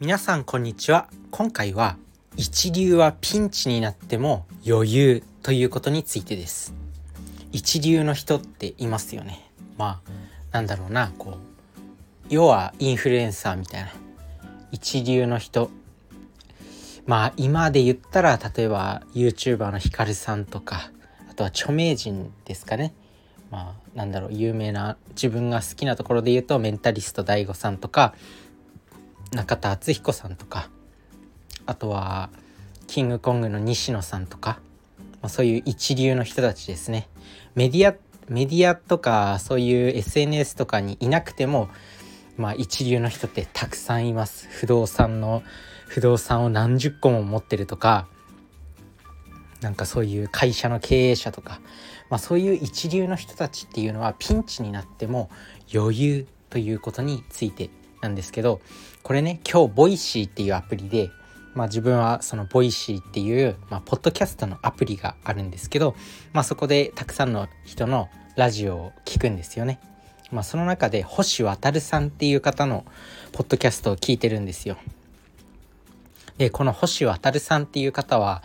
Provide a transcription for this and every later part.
皆さんこんにちは。今回は一流はピンチになっても余裕ということについてです。一流の人っていますよね。まあなんだろうなこう要はインフルエンサーみたいな。一流の人。まあ今で言ったら例えば YouTuber のヒカルさんとかあとは著名人ですかね。まあなんだろう有名な自分が好きなところで言うとメンタリスト DAIGO さんとか中田敦彦さんとかあとはキングコングの西野さんとか、まあ、そういう一流の人たちですね。メディアメディアとかそういう SNS とかにいなくてもまあ一流の人ってたくさんいます。不動産の不動産を何十個も持ってるとかなんかそういう会社の経営者とか、まあ、そういう一流の人たちっていうのはピンチになっても余裕ということについてなんですけどこれね今日 Voicy っていうアプリでまあ、自分はその Voicy っていう、まあ、ポッドキャストのアプリがあるんですけど、まあ、そこでたくさんの人のラジオを聞くんですよね。まあ、その中で星渉さんっていう方のポッドキャストを聞いてるんですよ。でこの星渉さんっていう方は、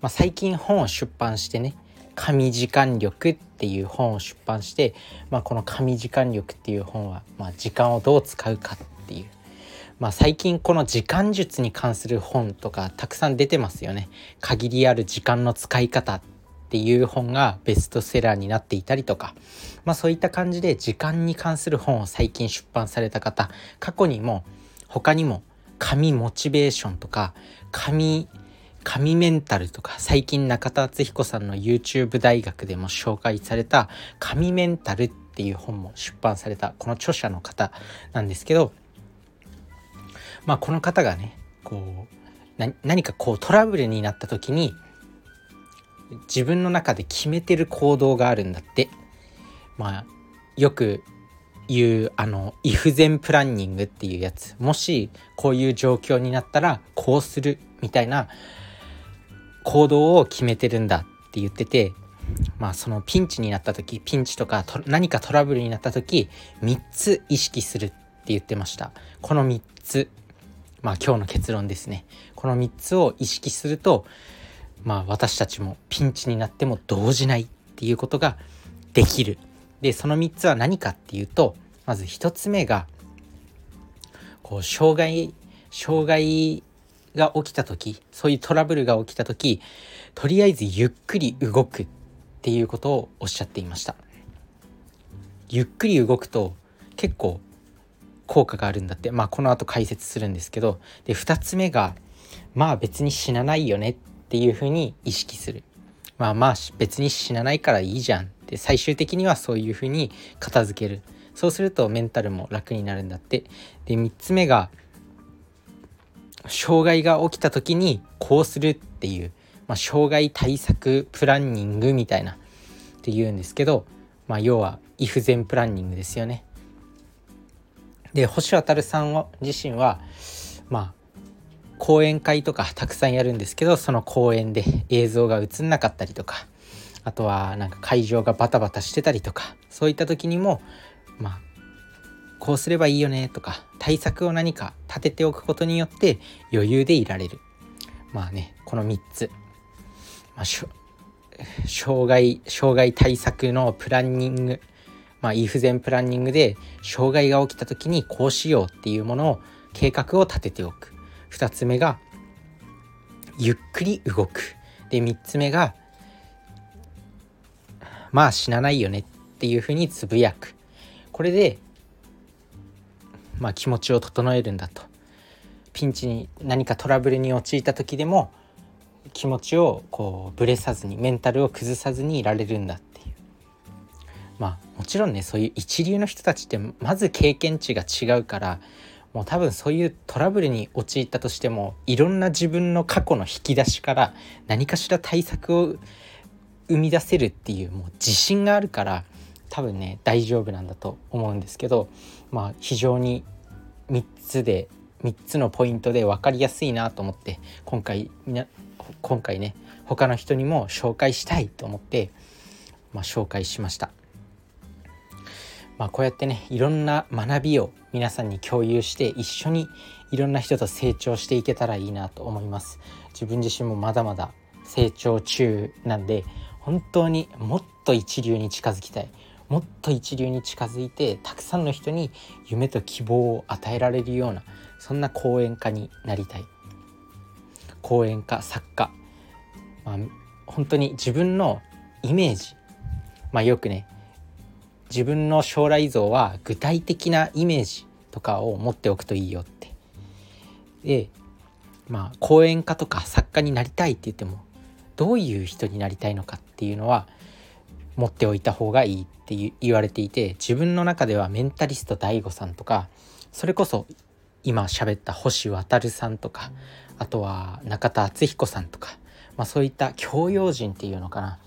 まあ、最近本を出版してね「神時間力」っていう本を出版して、まあ、この「神時間力」っていう本は、まあ、時間をどう使うかっていう。まあ、最近この時間術に関する本とかたくさん出てますよね。限りある時間の使い方っていう本がベストセラーになっていたりとか、まあ、そういった感じで時間に関する本を最近出版された方。過去にも他にも紙モチベーションとか紙紙メンタルとか最近中田敦彦さんの YouTube 大学でも紹介された紙メンタルっていう本も出版されたこの著者の方なんですけどまあ、この方がねこう何かこうトラブルになった時に自分の中で決めてる行動があるんだって。まあよく言うあの「イフゼンプランニング」っていうやつ。もしこういう状況になったらこうするみたいな行動を決めてるんだって言っててまあそのピンチになった時ピンチとか何かトラブルになった時3つ意識するって言ってました。この3つ。まあ今日の結論ですね。この3つを意識するとまあ私たちもピンチになっても動じないっていうことができる。でその3つは何かっていうとまず1つ目がこう障害障害が起きた時そういうトラブルが起きた時とりあえずゆっくり動くっていうことをおっしゃっていました。ゆっくり動くと結構効果があるんだって。まあこの後解説するんですけどで2つ目がまあ別に死なないよねっていうふうに意識する。まあまあ別に死なないからいいじゃん。って最終的にはそういうふうに片付ける。そうするとメンタルも楽になるんだって。で3つ目が障害が起きた時にこうするっていう、まあ、障害対策プランニングみたいなっていうんですけど、まあ、要はイフゼンプランニングですよね。で星渉さん自身はまあ講演会とかたくさんやるんですけどその講演で映像が映んなかったりとかあとはなんか会場がバタバタしてたりとかそういった時にもまあこうすればいいよねとか対策を何か立てておくことによって余裕でいられる。まあねこの3つ、まあ、障害障害対策のプランニング。まあ、イーフゼンプランニングで障害が起きた時にこうしようっていうものを計画を立てておく。2つ目がゆっくり動く。で3つ目がまあ死なないよねっていうふうにつぶやく。これでまあ気持ちを整えるんだと。ピンチに何かトラブルに陥った時でも気持ちをこうぶれさずにメンタルを崩さずにいられるんだっていう。まあもちろんねそういう一流の人たちってまず経験値が違うからもう多分そういうトラブルに陥ったとしてもいろんな自分の過去の引き出しから何かしら対策を生み出せるっていうもう自信があるから多分ね大丈夫なんだと思うんですけどまあ非常に3つで3つのポイントで分かりやすいなと思って今回今回ね他の人にも紹介したいと思って、まあ、紹介しました。まあ、こうやってねいろんな学びを皆さんに共有して一緒にいろんな人と成長していけたらいいなと思います自分自身もまだまだ成長中なんで本当にもっと一流に近づきたいもっと一流に近づいてたくさんの人に夢と希望を与えられるようなそんな講演家になりたい。講演家作家、まあ、本当に自分のイメージ。まあよくね自分の将来像は具体的なイメージとかを持っておくといいよって。でまあ講演家とか作家になりたいって言ってもどういう人になりたいのかっていうのは持っておいた方がいいって言われていて自分の中ではメンタリスト DAIGO さんとかそれこそ今喋った星渉さんとかあとは中田敦彦さんとか、まあ、そういった教養人っていうのかな。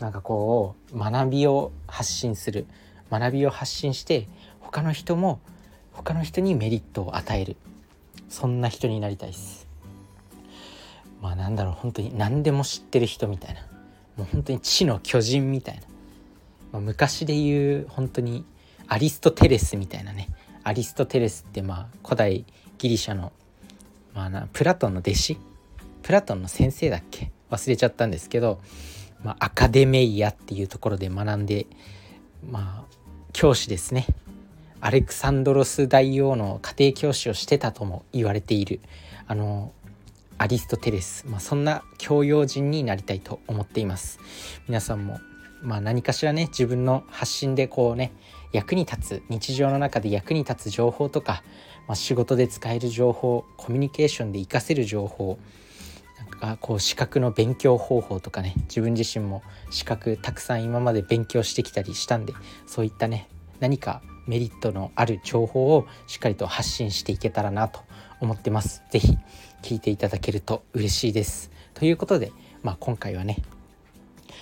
なんかこう学びを発信する学びを発信して他の人も他の人にメリットを与える。そんな人になりたいです。まあなんだろう本当に何でも知ってる人みたいな。もう本当に知の巨人みたいな、まあ、昔で言う本当にアリストテレスみたいなね。アリストテレスってまあ古代ギリシャの、まあな、プラトンの弟子？プラトンの先生だっけ？忘れちゃったんですけどまあ、アカデメイアっていうところで学んでまあ教師ですね。アレクサンドロス大王の家庭教師をしてたとも言われているあのアリストテレス、まあ、そんな教養人になりたいと思っています。皆さんもまあ何かしらね自分の発信でこうね役に立つ日常の中で役に立つ情報とか、まあ、仕事で使える情報コミュニケーションで活かせる情報なんかこう資格の勉強方法とかね自分自身も資格たくさん今まで勉強してきたりしたんでそういったね何かメリットのある情報をしっかりと発信していけたらなと思ってます。是非聞いていただけると嬉しいです。ということで、まあ、今回はね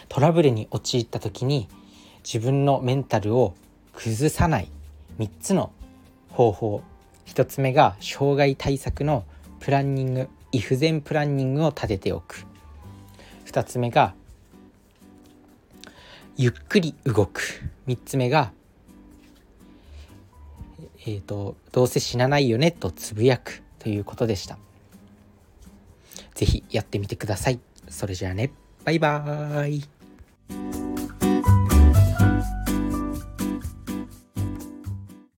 トラブルに陥った時に自分のメンタルを崩さない3つの方法1つ目が障害対策のプランニングイフゼンプランニングを立てておく2つ目がゆっくり動く3つ目がえーと、どうせ死なないよねとつぶやくということでした。是非やってみてください。それじゃあねバイバーイ